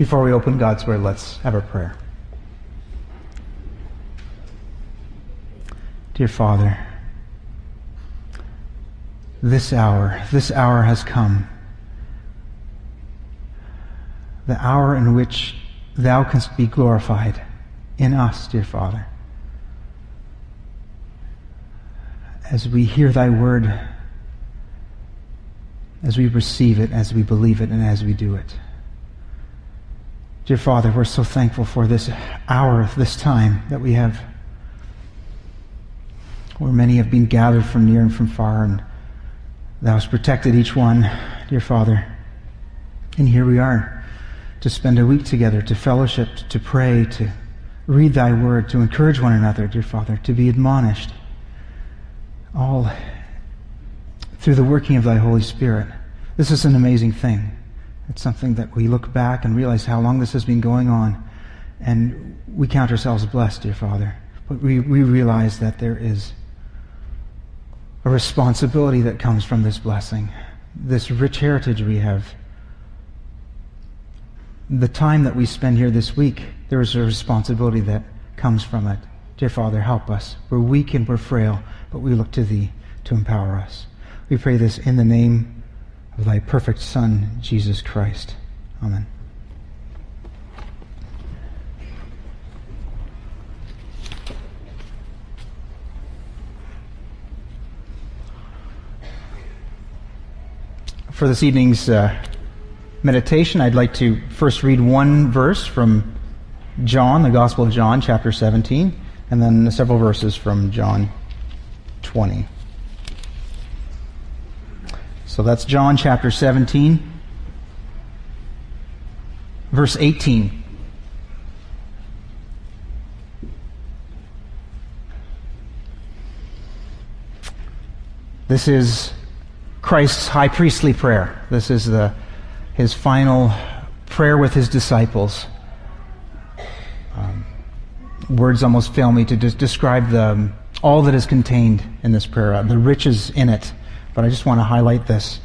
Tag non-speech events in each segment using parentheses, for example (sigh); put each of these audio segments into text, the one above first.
Before we open God's Word, let's have a prayer. Dear Father, this hour, this hour has come. The hour in which Thou canst be glorified in us, dear Father. As we hear Thy Word, as we receive it, as we believe it, and as we do it. Dear Father, we're so thankful for this hour, this time that we have, where many have been gathered from near and from far, and Thou hast protected each one, dear Father. And here we are to spend a week together, to fellowship, to pray, to read Thy Word, to encourage one another, dear Father, to be admonished, all through the working of Thy Holy Spirit. This is an amazing thing. It's something that we look back and realize how long this has been going on, and we count ourselves blessed, dear Father. But we, we realize that there is a responsibility that comes from this blessing, this rich heritage we have. The time that we spend here this week, there is a responsibility that comes from it. Dear Father, help us. We're weak and we're frail, but we look to Thee to empower us. We pray this in the name of thy perfect Son, Jesus Christ. Amen. For this evening's uh, meditation, I'd like to first read one verse from John, the Gospel of John, chapter 17, and then several verses from John 20. So that's John chapter 17, verse 18. This is Christ's high priestly prayer. This is the, his final prayer with his disciples. Um, words almost fail me to de- describe the, all that is contained in this prayer, uh, the riches in it. But I just want to highlight this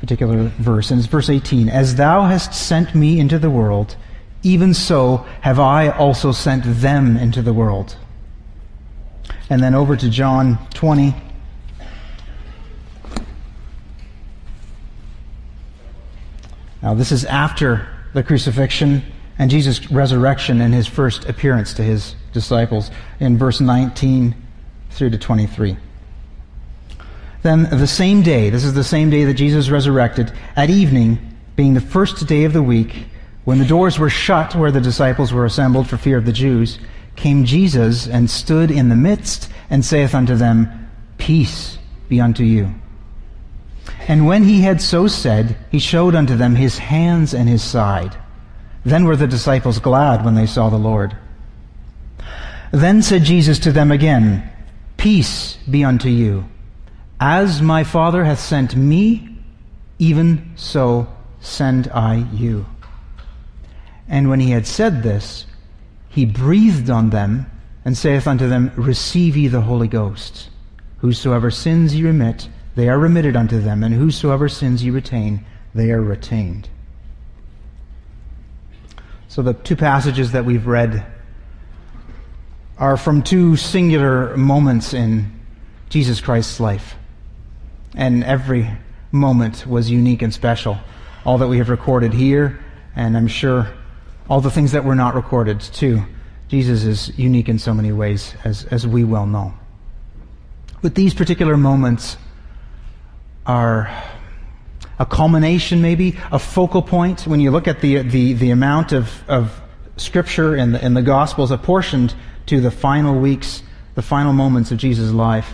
particular verse. And it's verse 18 As thou hast sent me into the world, even so have I also sent them into the world. And then over to John 20. Now, this is after the crucifixion and Jesus' resurrection and his first appearance to his disciples in verse 19 through to 23. Then the same day, this is the same day that Jesus resurrected, at evening, being the first day of the week, when the doors were shut where the disciples were assembled for fear of the Jews, came Jesus and stood in the midst and saith unto them, Peace be unto you. And when he had so said, he showed unto them his hands and his side. Then were the disciples glad when they saw the Lord. Then said Jesus to them again, Peace be unto you. As my Father hath sent me, even so send I you. And when he had said this, he breathed on them, and saith unto them, Receive ye the Holy Ghost. Whosoever sins ye remit, they are remitted unto them, and whosoever sins ye retain, they are retained. So the two passages that we've read are from two singular moments in Jesus Christ's life and every moment was unique and special. All that we have recorded here, and I'm sure all the things that were not recorded too. Jesus is unique in so many ways, as, as we well know. But these particular moments are a culmination, maybe, a focal point. When you look at the, the, the amount of, of scripture and the, in the Gospels apportioned to the final weeks, the final moments of Jesus' life,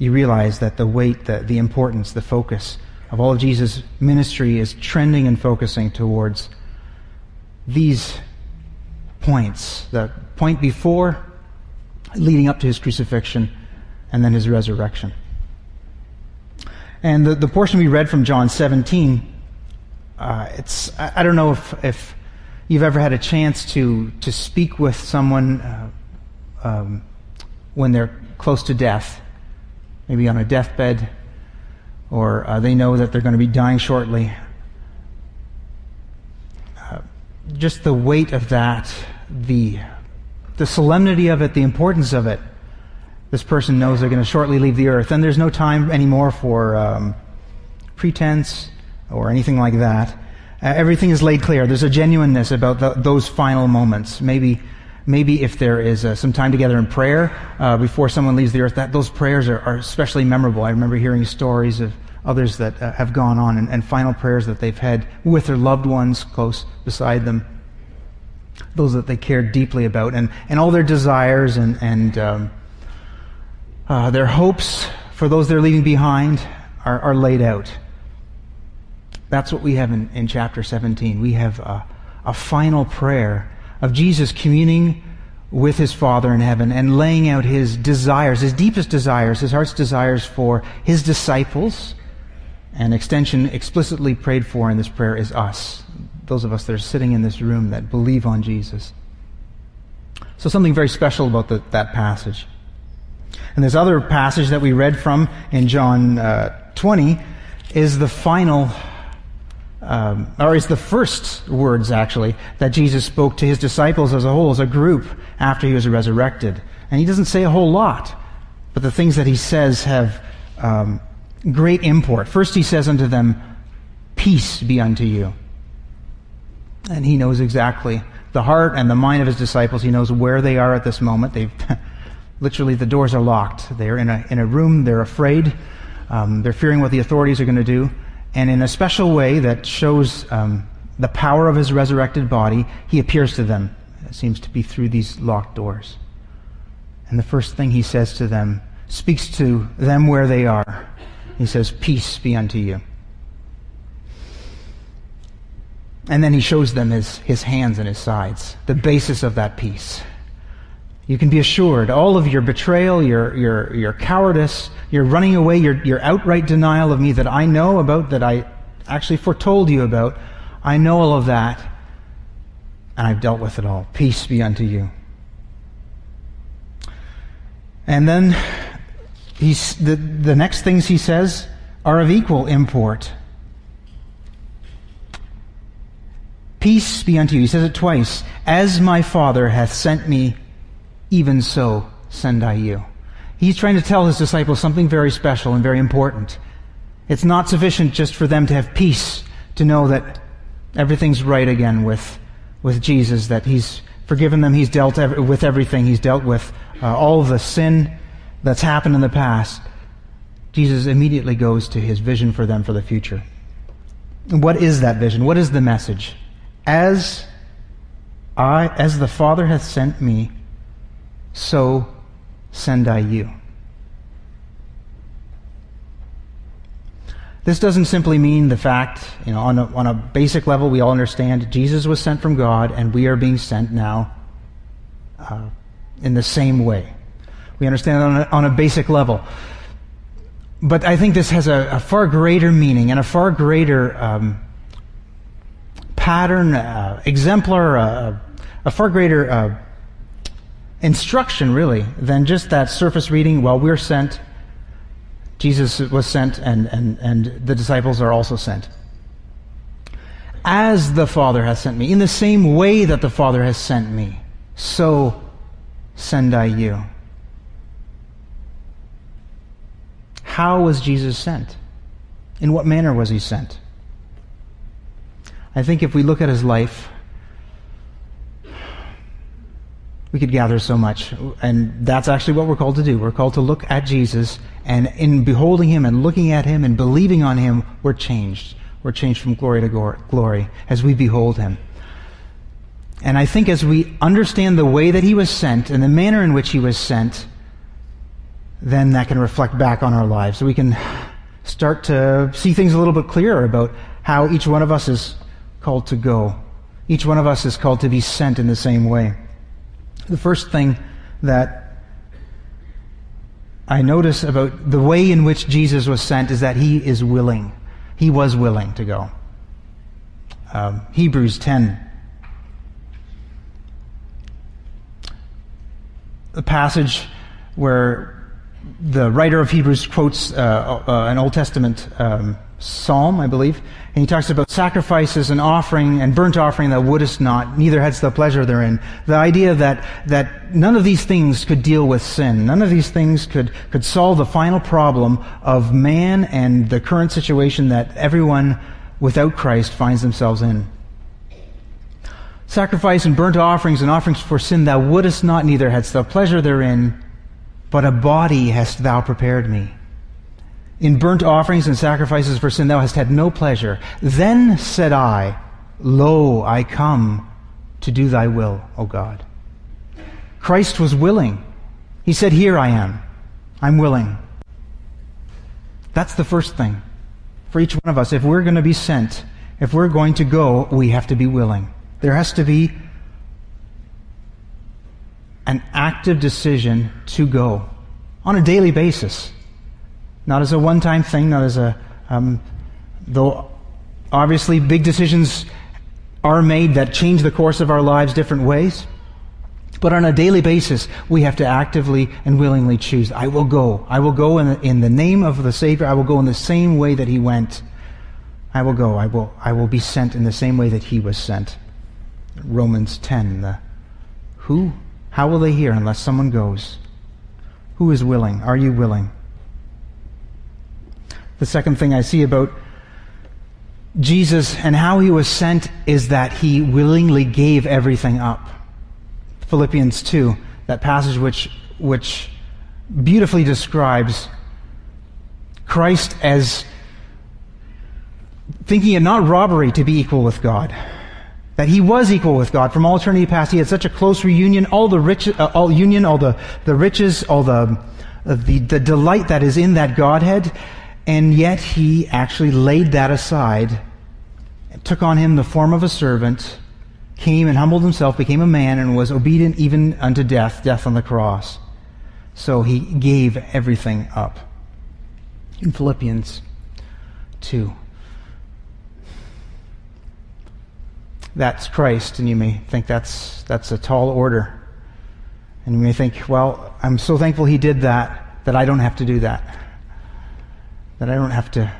you realize that the weight, the, the importance, the focus of all of Jesus' ministry is trending and focusing towards these points the point before, leading up to his crucifixion, and then his resurrection. And the, the portion we read from John 17, uh, it's, I, I, don't know if, if you've ever had a chance to, to speak with someone uh, um, when they're close to death maybe on a deathbed, or uh, they know that they're going to be dying shortly. Uh, just the weight of that, the, the solemnity of it, the importance of it. This person knows they're going to shortly leave the earth, and there's no time anymore for um, pretense or anything like that. Uh, everything is laid clear. There's a genuineness about the, those final moments. Maybe, maybe if there is uh, some time together in prayer uh, before someone leaves the earth, that those prayers are, are, especially memorable. I remember hearing stories of others that uh, have gone on and, and final prayers that they've had with their loved ones close beside them, those that they cared deeply about, and, and all their desires and, and um, uh, their hopes for those they're leaving behind are, are laid out. That's what we have in, in chapter 17. We have a, a final prayer of Jesus communing with his Father in heaven and laying out his desires, his deepest desires, his heart's desires for his disciples an extension explicitly prayed for in this prayer is us, those of us that are sitting in this room that believe on Jesus. So, something very special about the, that passage. And this other passage that we read from in John uh, 20 is the final, um, or is the first words actually, that Jesus spoke to his disciples as a whole, as a group, after he was resurrected. And he doesn't say a whole lot, but the things that he says have um, great import. First, he says unto them, Peace be unto you. And he knows exactly the heart and the mind of his disciples. He knows where they are at this moment. They've (laughs) literally, the doors are locked. They're in a, in a room, they're afraid, um, they're fearing what the authorities are going to do. And in a special way that shows um, the power of his resurrected body, he appears to them. It seems to be through these locked doors. And the first thing he says to them speaks to them where they are. He says, Peace be unto you. And then he shows them his, his hands and his sides, the basis of that peace. You can be assured all of your betrayal, your, your, your cowardice, your running away, your, your outright denial of me that I know about, that I actually foretold you about, I know all of that, and I've dealt with it all. Peace be unto you. And then He's, the, the next things he says are of equal import. Peace be unto you. He says it twice. As my Father hath sent me, even so send I you. He's trying to tell his disciples something very special and very important. It's not sufficient just for them to have peace, to know that everything's right again with, with Jesus, that he's forgiven them, he's dealt with everything, he's dealt with uh, all the sin that's happened in the past, Jesus immediately goes to his vision for them for the future. What is that vision? What is the message? As I, as the Father hath sent me, so send I you. This doesn't simply mean the fact, you know, on a, on a basic level, we all understand Jesus was sent from God and we are being sent now uh, in the same way. We understand on a, on a basic level. But I think this has a, a far greater meaning and a far greater um, pattern, uh, exemplar, uh, a far greater uh, instruction, really, than just that surface reading. Well, we're sent. Jesus was sent, and, and, and the disciples are also sent. As the Father has sent me, in the same way that the Father has sent me, so send I you. How was Jesus sent? In what manner was he sent? I think if we look at his life, we could gather so much. And that's actually what we're called to do. We're called to look at Jesus, and in beholding him and looking at him and believing on him, we're changed. We're changed from glory to glory as we behold him. And I think as we understand the way that he was sent and the manner in which he was sent, then that can reflect back on our lives. So we can start to see things a little bit clearer about how each one of us is called to go. Each one of us is called to be sent in the same way. The first thing that I notice about the way in which Jesus was sent is that he is willing. He was willing to go. Um, Hebrews 10. The passage where the writer of Hebrews quotes uh, uh, an Old Testament um, psalm, I believe, and he talks about sacrifices and offering and burnt offering that wouldest not, neither hadst thou pleasure therein. The idea that, that none of these things could deal with sin. None of these things could, could solve the final problem of man and the current situation that everyone without Christ finds themselves in. Sacrifice and burnt offerings and offerings for sin thou wouldest not, neither hadst thou pleasure therein, but a body hast thou prepared me. In burnt offerings and sacrifices for sin thou hast had no pleasure. Then said I, Lo, I come to do thy will, O God. Christ was willing. He said, Here I am. I'm willing. That's the first thing for each one of us. If we're going to be sent, if we're going to go, we have to be willing. There has to be an active decision to go on a daily basis. Not as a one time thing, not as a, um, though obviously big decisions are made that change the course of our lives different ways. But on a daily basis, we have to actively and willingly choose. I will go. I will go in the, in the name of the Savior. I will go in the same way that He went. I will go. I will, I will be sent in the same way that He was sent. Romans 10. The, who? How will they hear unless someone goes? Who is willing? Are you willing? The second thing I see about Jesus and how he was sent is that he willingly gave everything up. Philippians 2, that passage which, which beautifully describes Christ as thinking it not robbery to be equal with God that he was equal with God from all eternity past. He had such a close reunion, all the rich, uh, all union, all the, the riches, all the, uh, the, the delight that is in that Godhead. And yet he actually laid that aside, took on him the form of a servant, came and humbled himself, became a man, and was obedient even unto death, death on the cross. So he gave everything up. In Philippians 2. that's Christ, and you may think that's, that's a tall order. And you may think, well, I'm so thankful he did that, that I don't have to do that. That I don't have to,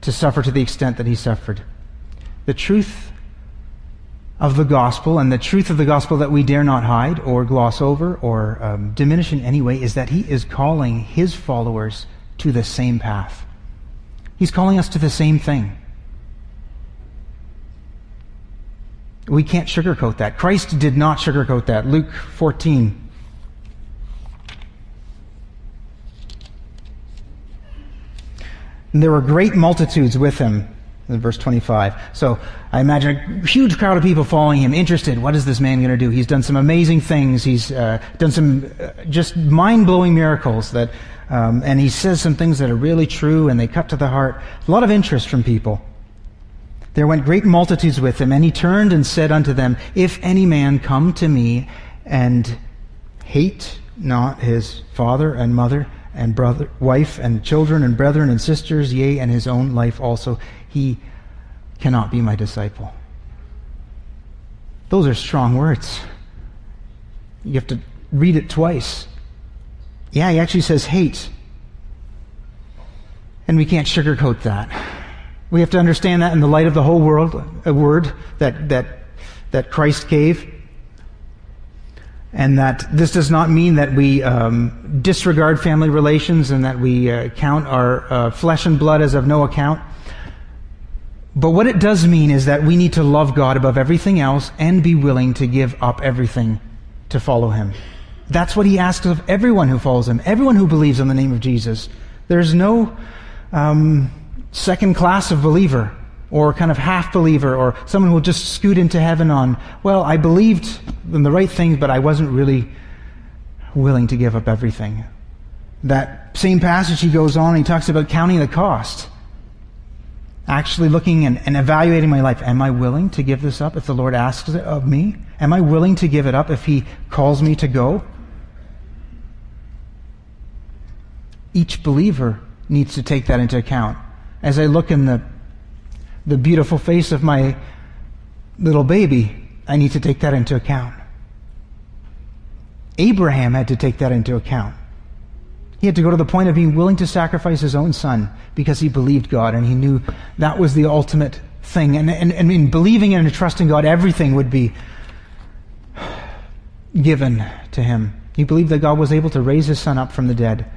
to suffer to the extent that he suffered. The truth of the gospel, and the truth of the gospel that we dare not hide or gloss over or um, diminish in any way, is that he is calling his followers to the same path. He's calling us to the same thing. We can't sugarcoat that. Christ did not sugarcoat that. Luke 14. And there were great multitudes with him, in verse 25. So I imagine a huge crowd of people following him, interested. What is this man going to do? He's done some amazing things. He's uh, done some uh, just mind blowing miracles that, um, and he says some things that are really true and they cut to the heart. A lot of interest from people. There went great multitudes with him, and he turned and said unto them, If any man come to me and hate not his father and mother and brother, wife and children and brethren and sisters, yea, and his own life also, he cannot be my disciple. Those are strong words. You have to read it twice. Yeah, he actually says hate. And we can't sugarcoat that. We have to understand that in the light of the whole world, a word that, that, that Christ gave. And that this does not mean that we um, disregard family relations and that we uh, count our uh, flesh and blood as of no account. But what it does mean is that we need to love God above everything else and be willing to give up everything to follow Him. That's what He asks of everyone who follows Him, everyone who believes in the name of Jesus. There's no. Um, second class of believer or kind of half believer or someone who will just scoot into heaven on, well, I believed in the right things, but I wasn't really willing to give up everything. That same passage he goes on he talks about counting the cost. Actually looking and, and evaluating my life. Am I willing to give this up if the Lord asks it of me? Am I willing to give it up if he calls me to go? Each believer needs to take that into account as I look in the, the beautiful face of my little baby, I need to take that into account. Abraham had to take that into account. He had to go to the point of being willing to sacrifice his own son because he believed God and he knew that was the ultimate thing. And, and, and in believing and trusting God, everything would be given to him. He believed that God was able to raise his son up from the dead.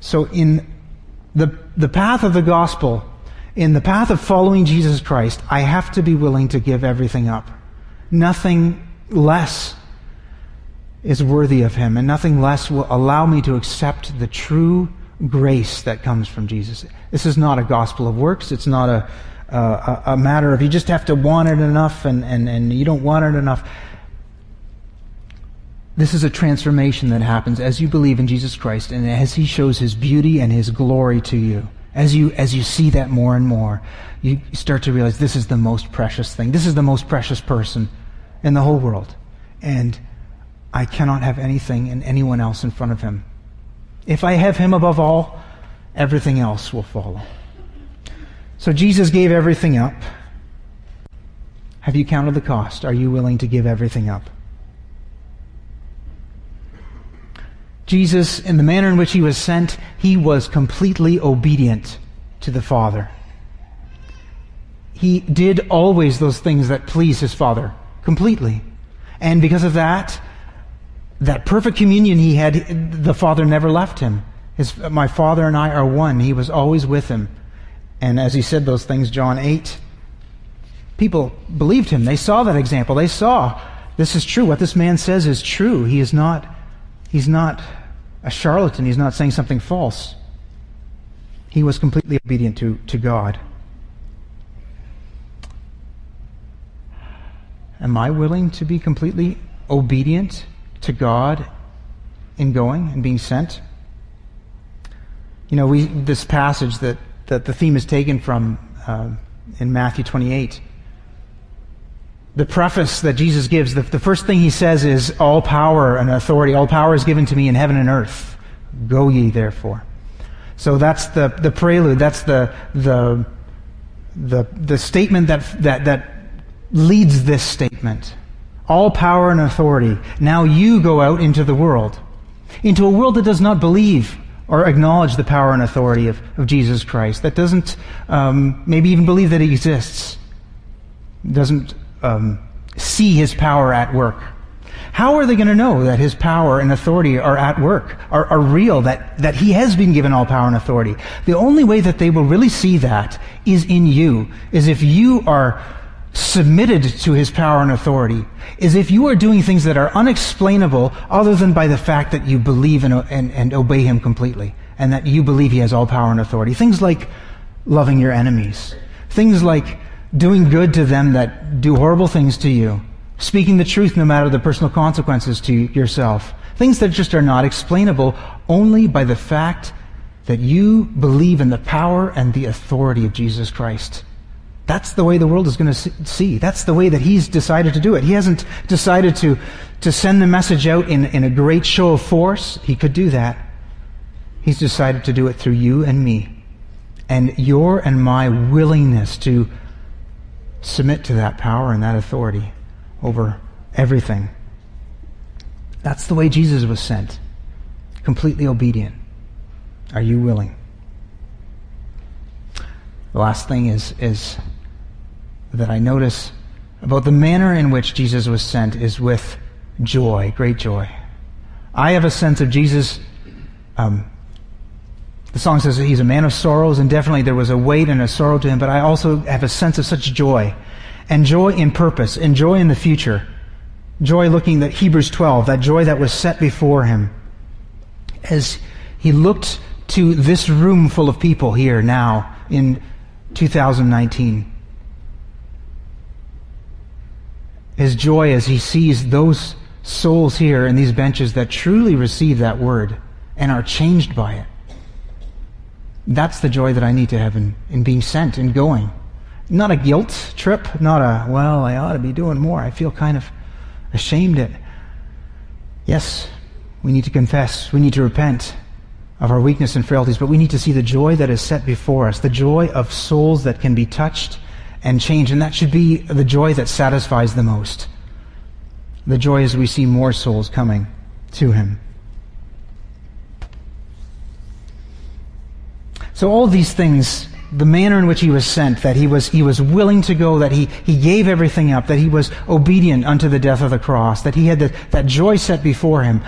So, in the, the path of the gospel, in the path of following Jesus Christ, I have to be willing to give everything up. Nothing less is worthy of him, and nothing less will allow me to accept the true grace that comes from Jesus. This is not a gospel of works. It's not a, a, matter of you just have to want it enough and, and, and you don't want it enough. This is a transformation that happens as you believe in Jesus Christ and as He shows His beauty and His glory to you. As you, as you see that more and more, you start to realize this is the most precious thing. This is the most precious person in the whole world. And I cannot have anything and anyone else in front of Him. If I have Him above all, everything else will follow. So Jesus gave everything up. Have you counted the cost? Are you willing to give everything up? Jesus, in the manner in which he was sent, he was completely obedient to the Father. He did always those things that please his Father, completely. And because of that, that perfect communion he had, the Father never left him. His, my Father and I are one. He was always with him. And as he said those things, John 8, people believed him. They saw that example. They saw this is true. What this man says is true. He is not He's not a charlatan. He's not saying something false. He was completely obedient to, to God. Am I willing to be completely obedient to God in going and being sent? You know, we, this passage that, that the theme is taken from uh, in Matthew 28 the preface that Jesus gives, the, the first thing he says is, All power and authority, all power is given to me in heaven and earth. Go ye therefore. So that's the, the prelude, that's the, the, the, the statement that, that, that leads this statement. All power and authority. Now you go out into the world, into a world that does not believe or acknowledge the power and authority of, of Jesus Christ, that doesn't um, maybe even believe that he exists, doesn't um, see his power at work? How are they going to know that his power and authority are at work, are, are real, that, that he has been given all power and authority? The only way that they will really see that is in you, is if you are submitted to his power and authority, is if you are doing things that are unexplainable other than by the fact that you believe and, and, and obey him completely, and that you believe he has all power and authority. Things like loving your enemies. Things like doing good to them that do horrible things to you, speaking the truth no matter the personal consequences to yourself. Things that just are not explainable only by the fact that you believe in the power and the authority of Jesus Christ. That's the way the world is going to see. That's the way that he's decided to do it. He hasn't decided to, to send the message out in, in a great show of force. He could do that. He's decided to do it through you and me. And your and my willingness to submit to that power and that authority over everything. That's the way Jesus was sent. Completely obedient. Are you willing? The last thing is, is that I notice about the manner in which Jesus was sent is with joy, great joy. I have a sense of Jesus um, the song says he's a man of sorrows, and definitely there was a weight and a sorrow to him, but I also have a sense of such joy. And joy in purpose, and joy in the future. Joy looking at Hebrews 12, that joy that was set before him. As he looked to this room full of people here now in 2019. His joy as he sees those souls here in these benches that truly receive that word and are changed by it. That's the joy that I need to have in, in being sent and going. Not a guilt trip, not a, well, I ought to be doing more. I feel kind of ashamed at. Yes, we need to confess. We need to repent of our weakness and frailties, but we need to see the joy that is set before us, the joy of souls that can be touched and changed. And that should be the joy that satisfies the most. The joy as we see more souls coming to Him. So all these things, the manner in which he was sent, that he was, he was willing to go, that he, he gave everything up, that he was obedient unto the death of the cross, that he had the, that joy set before him,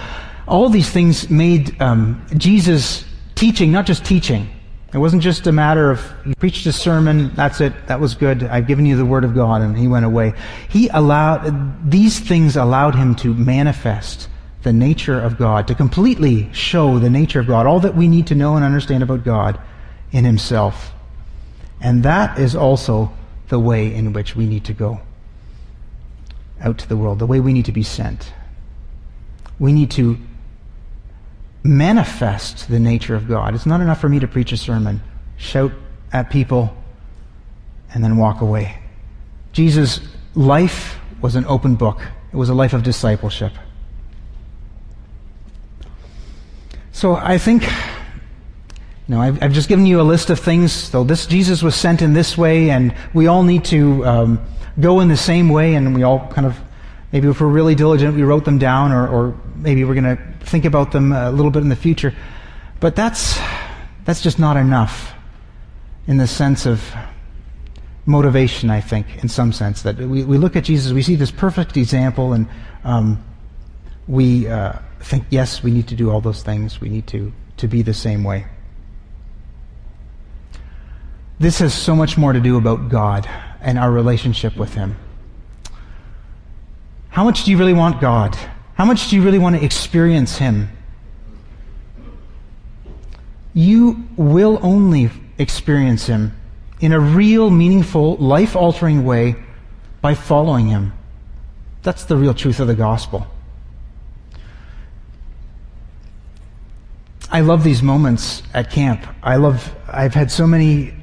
all these things made um, Jesus teaching, not just teaching. It wasn't just a matter of he preached a sermon, that's it, that was good, I've given you the word of God, and he went away. He allowed, these things allowed him to manifest the nature of God, to completely show the nature of God, all that we need to know and understand about God in himself. And that is also the way in which we need to go out to the world, the way we need to be sent. We need to manifest the nature of God. It's not enough for me to preach a sermon, shout at people, and then walk away. Jesus' life was an open book, it was a life of discipleship. So I think you know, I've, I've, just given you a list of things. So this Jesus was sent in this way, and we all need to um, go in the same way. And we all kind of, maybe if we're really diligent, we wrote them down, or, or maybe we're going to think about them a little bit in the future. But that's that's just not enough, in the sense of motivation. I think, in some sense, that we, we look at Jesus, we see this perfect example, and um, we uh, think, yes, we need to do all those things. We need to to be the same way. This has so much more to do about God and our relationship with Him. How much do you really want God? How much do you really want to experience Him? You will only experience Him in a real, meaningful, life altering way by following Him. That's the real truth of the gospel. I love these moments at camp. I love, I've had so many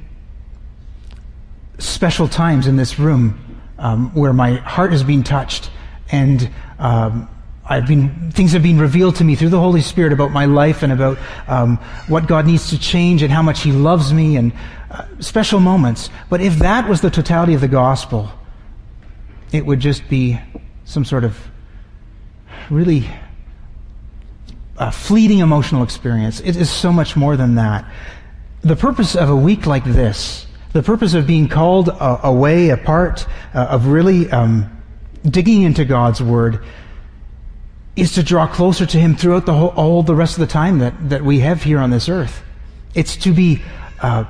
special times in this room um, where my heart has been touched and um, I've been things have been revealed to me through the Holy Spirit about my life and about um, what God needs to change and how much He loves me and uh, special moments. But if that was the totality of the gospel, it would just be some sort of really uh, fleeting emotional experience. It is so much more than that. The purpose of a week like this the purpose of being called uh, away, apart, uh, of really um, digging into God's Word, is to draw closer to Him throughout the whole, all the rest of the time that, that we have here on this earth. It's to be uh,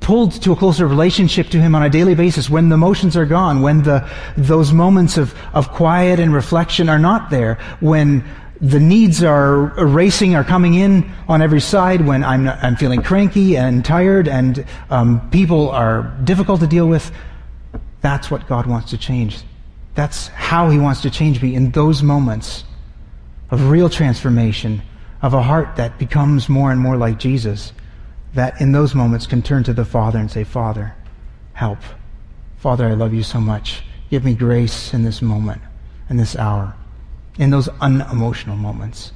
pulled to a closer relationship to Him on a daily basis when the emotions are gone, when the, those moments of, of quiet and reflection are not there, when the needs are racing, are coming in on every side when I'm, I'm feeling cranky and tired and um, people are difficult to deal with. That's what God wants to change. That's how He wants to change me in those moments of real transformation, of a heart that becomes more and more like Jesus. That in those moments can turn to the Father and say, Father, help. Father, I love you so much. Give me grace in this moment, in this hour in those unemotional moments.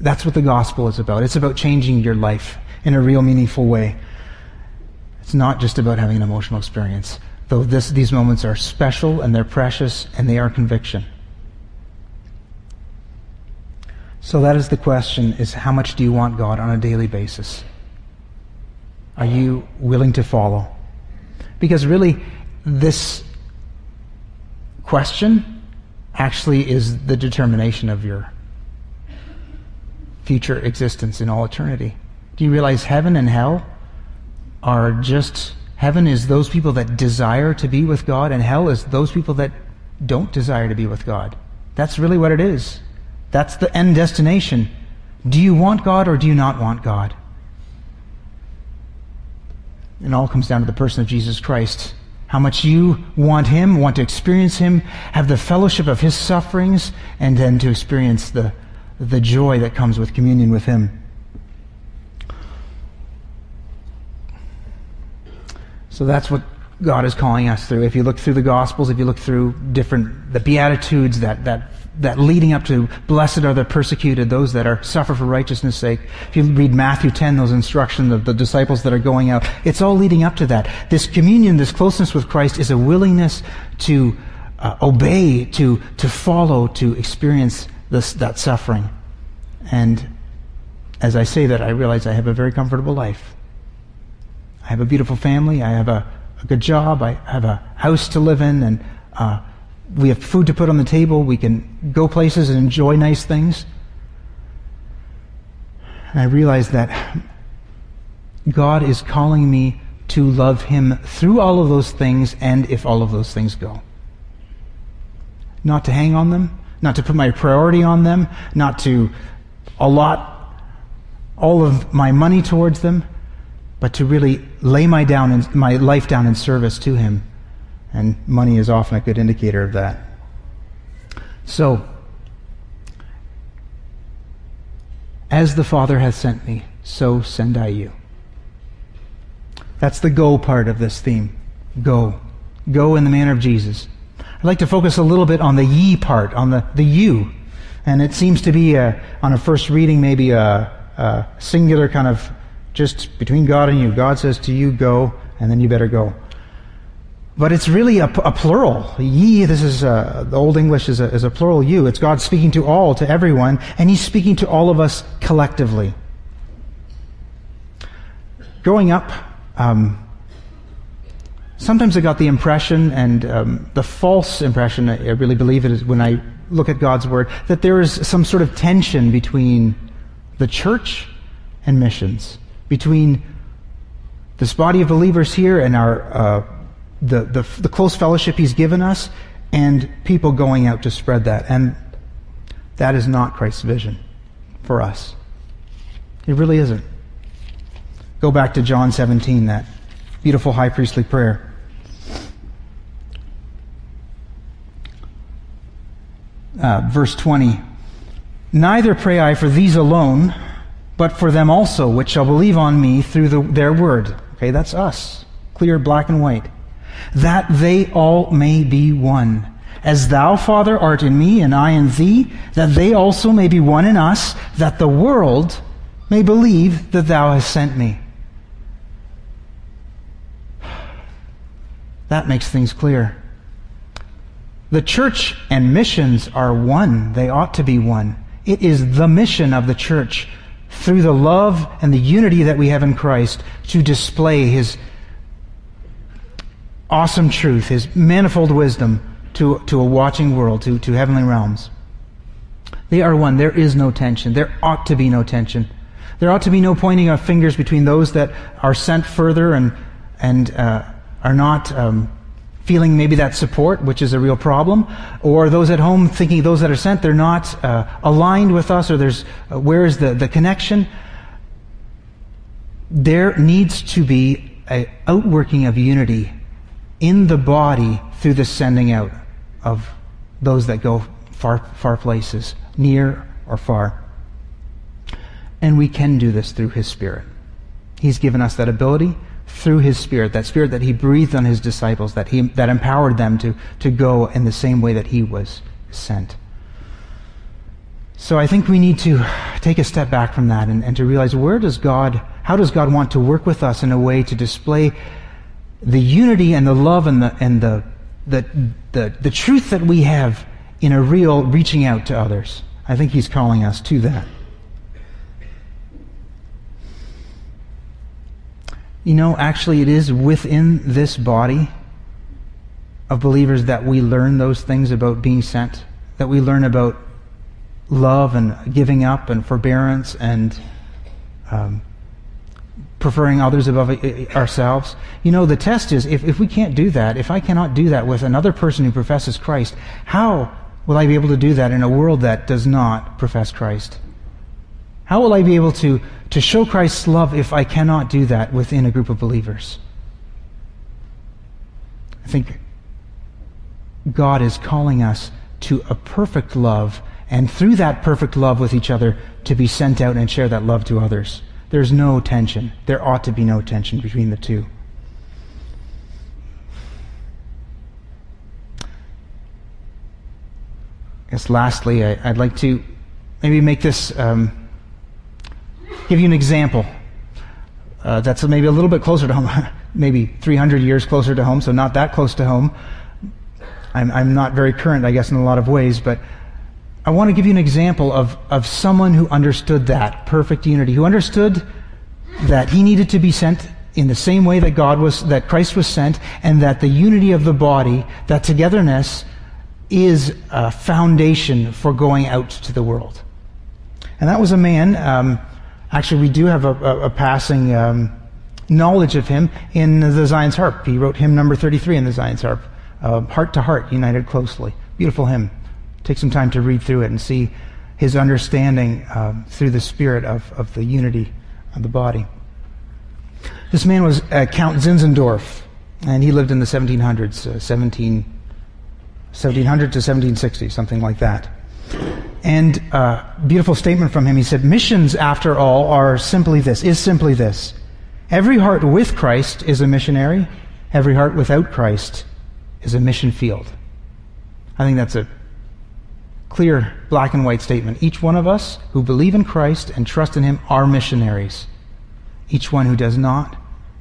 That's what the gospel is about. It's about changing your life in a real, meaningful way. It's not just about having an emotional experience, though this, these moments are special and they're precious and they are conviction. So that is the question is how much do you want God on a daily basis? Are you willing to follow? Because really, this question actually is the determination of your future existence in all eternity. Do you realize heaven and hell are just heaven is those people that desire to be with God, and hell is those people that don't desire to be with God. That's really what it is. That's the end destination. Do you want God or do you not want God? It all comes down to the person of Jesus Christ how much you want Him, want to experience Him, have the fellowship of His sufferings, and then to experience the, the joy that comes with communion with Him. So that's what God is calling us through. If you look through the Gospels, if you look through different, the Beatitudes, that, that that leading up to blessed are the persecuted, those that are suffer for righteousness' sake. If you read Matthew 10, those instructions of the disciples that are going out, it's all leading up to that. This communion, this closeness with Christ is a willingness to uh, obey, to, to follow, to experience this, that suffering. And as I say that, I realize I have a very comfortable life. I have a beautiful family. I have a, a good job. I have a house to live in, and uh, we have food to put on the table. We can go places and enjoy nice things. And I realize that God is calling me to love Him through all of those things and if all of those things go. Not to hang on them, not to put my priority on them, not to allot all of my money towards them, but to really lay my, down in, my life down in service to Him. And money is often a good indicator of that. So, as the Father hath sent me, so send I you. That's the go part of this theme. Go. Go in the manner of Jesus. I'd like to focus a little bit on the ye part, on the, the you. And it seems to be, a, on a first reading, maybe a, a singular kind of just between God and you. God says to you, go, and then you better go. But it's really a, a plural. Ye, this is, uh, the Old English is a, is a plural you. It's God speaking to all, to everyone, and He's speaking to all of us collectively. Growing up, um, sometimes I got the impression, and um, the false impression, I really believe it is when I look at God's Word, that there is some sort of tension between the church and missions, between this body of believers here and our uh, the, the, the close fellowship He's given us, and people going out to spread that. And that is not Christ's vision for us. It really isn't. Go back to John 17, that beautiful high priestly prayer. Uh, verse 20 Neither pray I for these alone, but for them also, which shall believe on me through the, their word. Okay, that's us. Clear, black and white. That they all may be one. As thou, Father, art in me, and I in thee, that they also may be one in us, that the world may believe that thou hast sent me. That makes things clear. The church and missions are one. They ought to be one. It is the mission of the church through the love and the unity that we have in Christ to display his awesome truth, his manifold wisdom to, to a watching world, to, to heavenly realms. They are one. There is no tension. There ought to be no tension. There ought to be no pointing of fingers between those that are sent further and, and uh, are not um, feeling maybe that support, which is a real problem, or those at home thinking those that are sent, they're not uh, aligned with us, or there's uh, where is the, the connection? There needs to be an outworking of unity in the body through the sending out of those that go far, far places, near or far. And we can do this through His Spirit. He's given us that ability through his spirit, that spirit that he breathed on his disciples, that, he, that empowered them to, to go in the same way that he was sent. So I think we need to take a step back from that and, and to realize where does God, how does God want to work with us in a way to display the unity and the love and the, and the, the, the, the truth that we have in a real reaching out to others. I think he's calling us to that. You know, actually, it is within this body of believers that we learn those things about being sent, that we learn about love and giving up and forbearance and um, preferring others above uh, uh, ourselves. You know, the test is if, if we can't do that, if I cannot do that with another person who professes Christ, how will I be able to do that in a world that does not profess Christ? How will I be able to, to show Christ's love if I cannot do that within a group of believers? I think God is calling us to a perfect love, and through that perfect love with each other, to be sent out and share that love to others. There's no tension. There ought to be no tension between the two. I guess lastly, I, would like to maybe make this. Um, give you an example uh, that's maybe a little bit closer to home, (laughs) maybe 300 years closer to home, so not that close to home. I'm, I'm not very current, I guess, in a lot of ways, but I want to give you an example of, of someone who understood that perfect unity, who understood that he needed to be sent in the same way that God was, that Christ was sent, and that the unity of the body, that togetherness, is a foundation for going out to the world. And that was a man. Um, actually, we do have a, a, a passing um, knowledge of him in the Zion's Harp. He wrote hymn number 33 in the Zion's Harp, uh, Heart to Heart, United Closely. Beautiful hymn. Take some time to read through it and see his understanding uh, through the spirit of, of the unity of the body. This man was uh, Count Zinzendorf, and he lived in the 1700s, uh, 17, 1700 to 1760, something like that. And uh, beautiful statement from him. He said, "Missions, after all, are simply this: is simply this. Every heart with Christ is a missionary. Every heart without Christ is a mission field." I think that's a clear black and white statement. Each one of us who believe in Christ and trust in Him are missionaries. Each one who does not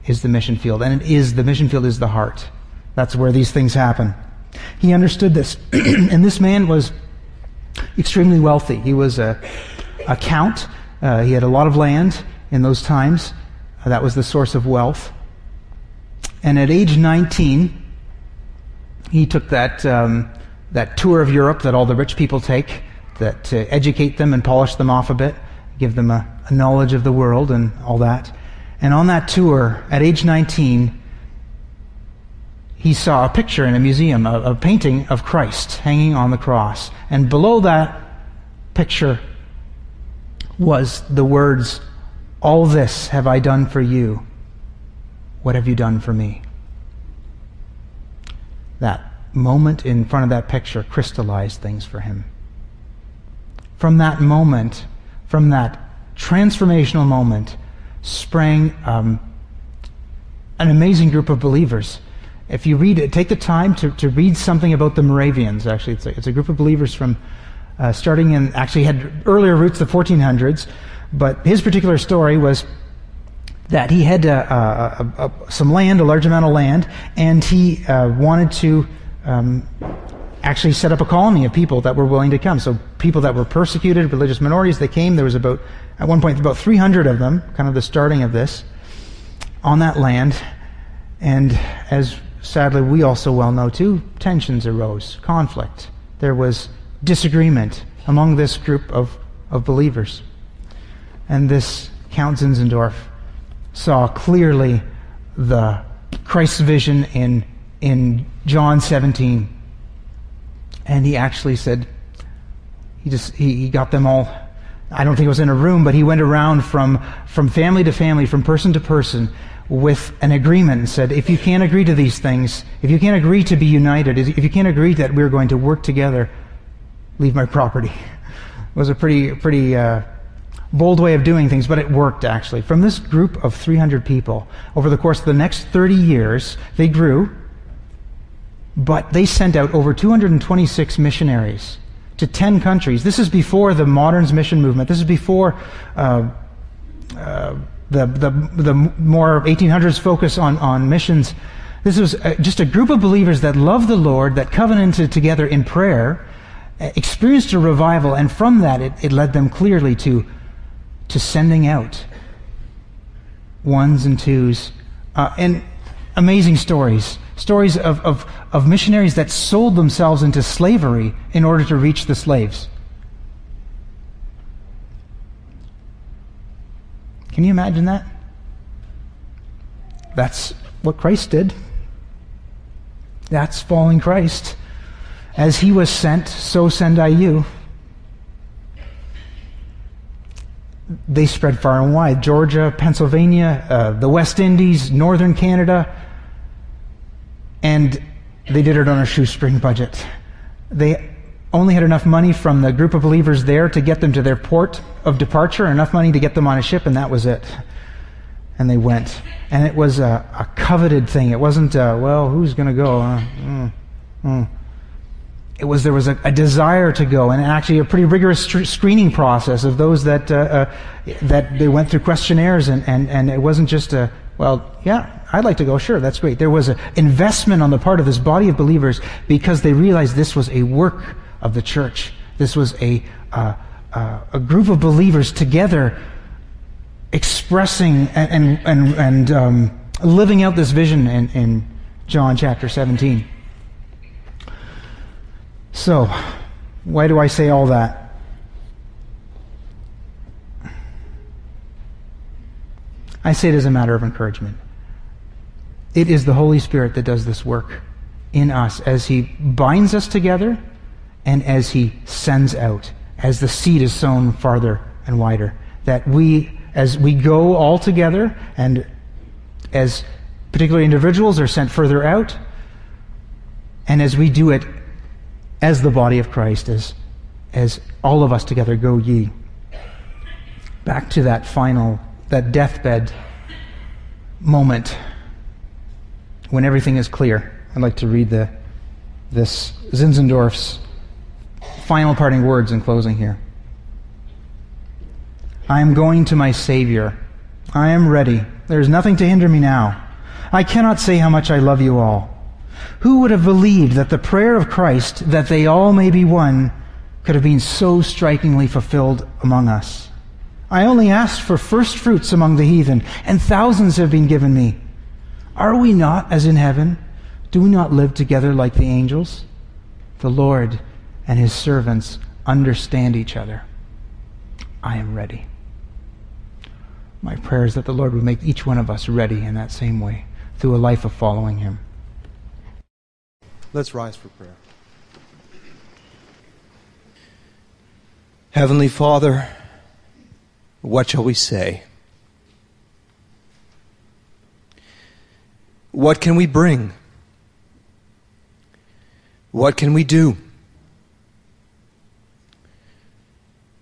is the mission field. And it is, the mission field is the heart. That's where these things happen. He understood this. (clears throat) and this man was extremely wealthy. He was a, a count. Uh, he had a lot of land in those times. Uh, that was the source of wealth. And at age 19, he took that, um, that tour of Europe that all the rich people take, that to educate them and polish them off a bit, give them a, a knowledge of the world and all that. And on that tour, at age 19, he saw a picture in a museum, a, a, painting of Christ hanging on the cross. And below that picture was the words, All this have I done for you. What have you done for me? That moment in front of that picture crystallized things for him. From that moment, from that transformational moment, sprang um, an amazing group of believers. If you read it, take the time to, to read something about the Moravians. Actually, it's a, it's a group of believers from uh, starting in, actually had earlier roots, the 1400s, but his particular story was that he had uh, uh, some land, a large amount of land, and he uh, wanted to um, actually set up a colony of people that were willing to come. So people that were persecuted, religious minorities, they came. There was about at one point, about 300 of them, kind of the starting of this, on that land. And as sadly we also well know too, tensions arose, conflict. There was disagreement among this group of, of believers. And this Count Zinzendorf saw clearly the Christ's vision in, in John 17. And he actually said, he just he, he got them all I don't think it was in a room, but he went around from, from family to family, from person to person, with an agreement and said, if you can't agree to these things, if you can't agree to be united, if you can't agree that we're going to work together, leave my property. (laughs) It was a pretty, pretty uh, bold way of doing things, but it worked actually. From this group of 300 people, over the course of the next 30 years, they grew, but they sent out over 226 missionaries to 10 countries. This is before the Moderns mission movement. This is before uh, uh, the, the, the more 1800s focus on, on missions. This was uh, just a group of believers that loved the Lord, that covenanted together in prayer, uh, experienced a revival, and from that it, it led them clearly to, to sending out ones and twos. Uh, and amazing stories. Stories of, of, of missionaries that sold themselves into slavery in order to reach the slaves. Can you imagine that? That's what Christ did. That's following Christ. As he was sent, so send I you. They spread far and wide Georgia, Pennsylvania, uh, the West Indies, northern Canada, and they did it on a shoestring budget. They only had enough money from the group of believers there to get them to their port of departure, enough money to get them on a ship, and that was it. And they went. And it was a, a coveted thing. It wasn't, uh, well, who's going to go? Mm, mm. It was there was a, a, desire to go, and actually a pretty rigorous st- screening process of those that uh, uh, that they went through questionnaires, and, and, and it wasn't just a well, yeah, I'd like to go. Sure, that's great. There was an investment on the part of this body of believers because they realized this was a work of the church. This was a, uh, uh, a group of believers together expressing and, and, and, and um, living out this vision in, in John chapter 17. So, why do I say all that? I say it as a matter of encouragement. It is the Holy Spirit that does this work in us as He binds us together and as He sends out, as the seed is sown farther and wider. That we, as we go all together and as particular individuals are sent further out, and as we do it as the body of Christ, as, as all of us together go ye. Back to that final, that deathbed moment when everything is clear. I'd like to read the, this Zinzendorf's final parting words in closing here. I am going to my Savior. I am ready. There is nothing to hinder me now. I cannot say how much I love you all. Who would have believed that the prayer of Christ, that they all may be one, could have been so strikingly fulfilled among us? I only asked for first fruits among the heathen, and thousands have been given me. Are we not as in heaven? Do we not live together like the angels? The Lord and his servants understand each other. I am ready. My prayer is that the Lord would make each one of us ready in that same way through a life of following him. Let's rise for prayer. Heavenly Father, what shall we say? What can we bring? What can we do?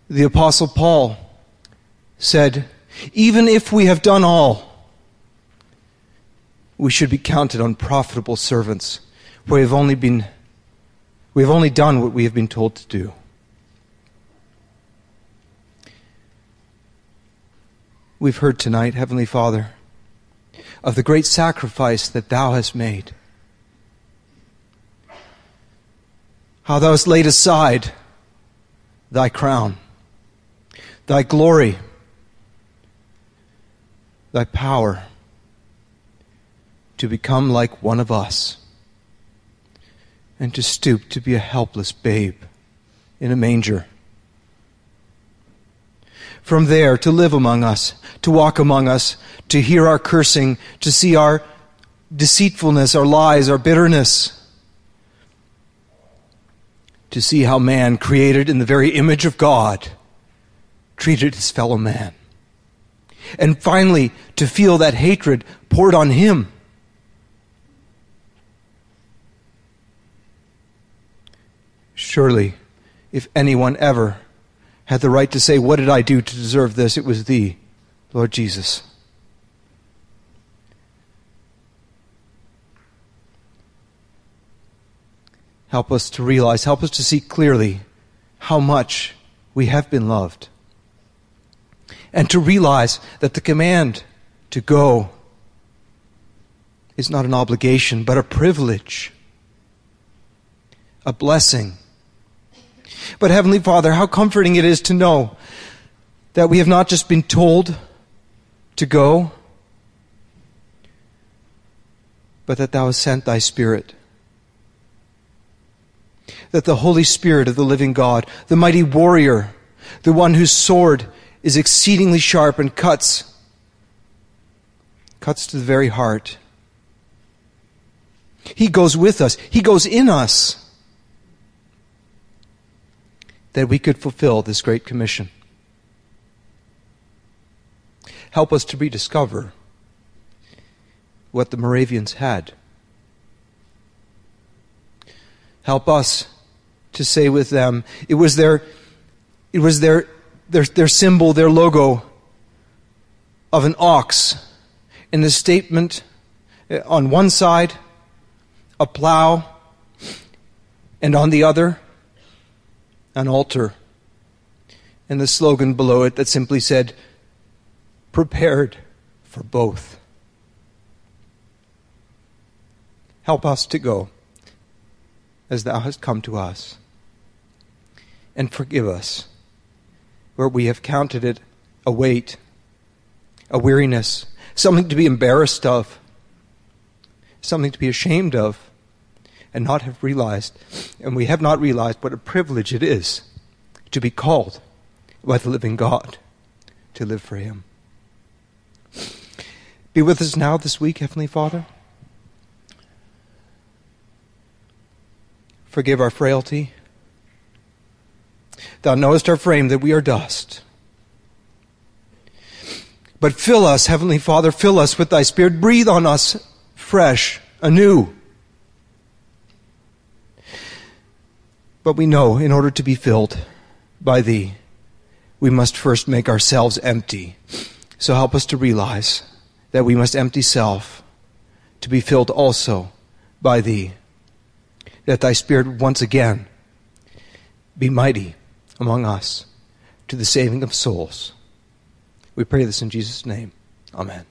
The Apostle Paul said, Even if we have done all, we should be counted unprofitable servants we have only been we have only done what we have been told to do. We've heard tonight, Heavenly Father, of the great sacrifice that Thou hast made. How Thou hast laid aside Thy crown, Thy glory, Thy power to become like one of us and to stoop to be a helpless babe in a manger. From there, to live among us, to walk among us, to hear our cursing, to see our deceitfulness, our lies, our bitterness, to see how man, created in the very image of God, treated his fellow man. And finally, to feel that hatred poured on him Surely, if anyone ever had the right to say, What did I do to deserve this? it was Thee, Lord Jesus. Help us to realize, help us to see clearly how much we have been loved. And to realize that the command to go is not an obligation, but a privilege, a blessing but Heavenly Father, how comforting it is to know that we have not just been told to go, but that Thou hast sent Thy Spirit. That the Holy Spirit of the living God, the mighty warrior, the one whose sword is exceedingly sharp and cuts, cuts to the very heart. He goes with us. He goes in us that we could fulfill this great commission. Help us to rediscover what the Moravians had. Help us to say with them, it was their, it was their, their, their symbol, their logo of an ox. In the statement, uh, on one side, a plow, and on the other, an altar. And the slogan below it that simply said, prepared for both. Help us to go as thou hast come to us. And forgive us where we have counted it a weight, a weariness, something to be embarrassed of, something to be ashamed of and not have realized. And we have not realized what a privilege it is to be called by the living God to live for Him. Be with us now this week, Heavenly Father. Forgive our frailty. Thou knowest our frame that we are dust. But fill us, Heavenly Father, fill us with Thy Spirit. Breathe on us fresh, anew. But we know in order to be filled by Thee, we must first make ourselves empty. So help us to realize that we must empty self to be filled also by Thee. That Thy Spirit once again be mighty among us to the saving of souls. We pray this in Jesus' name. Amen.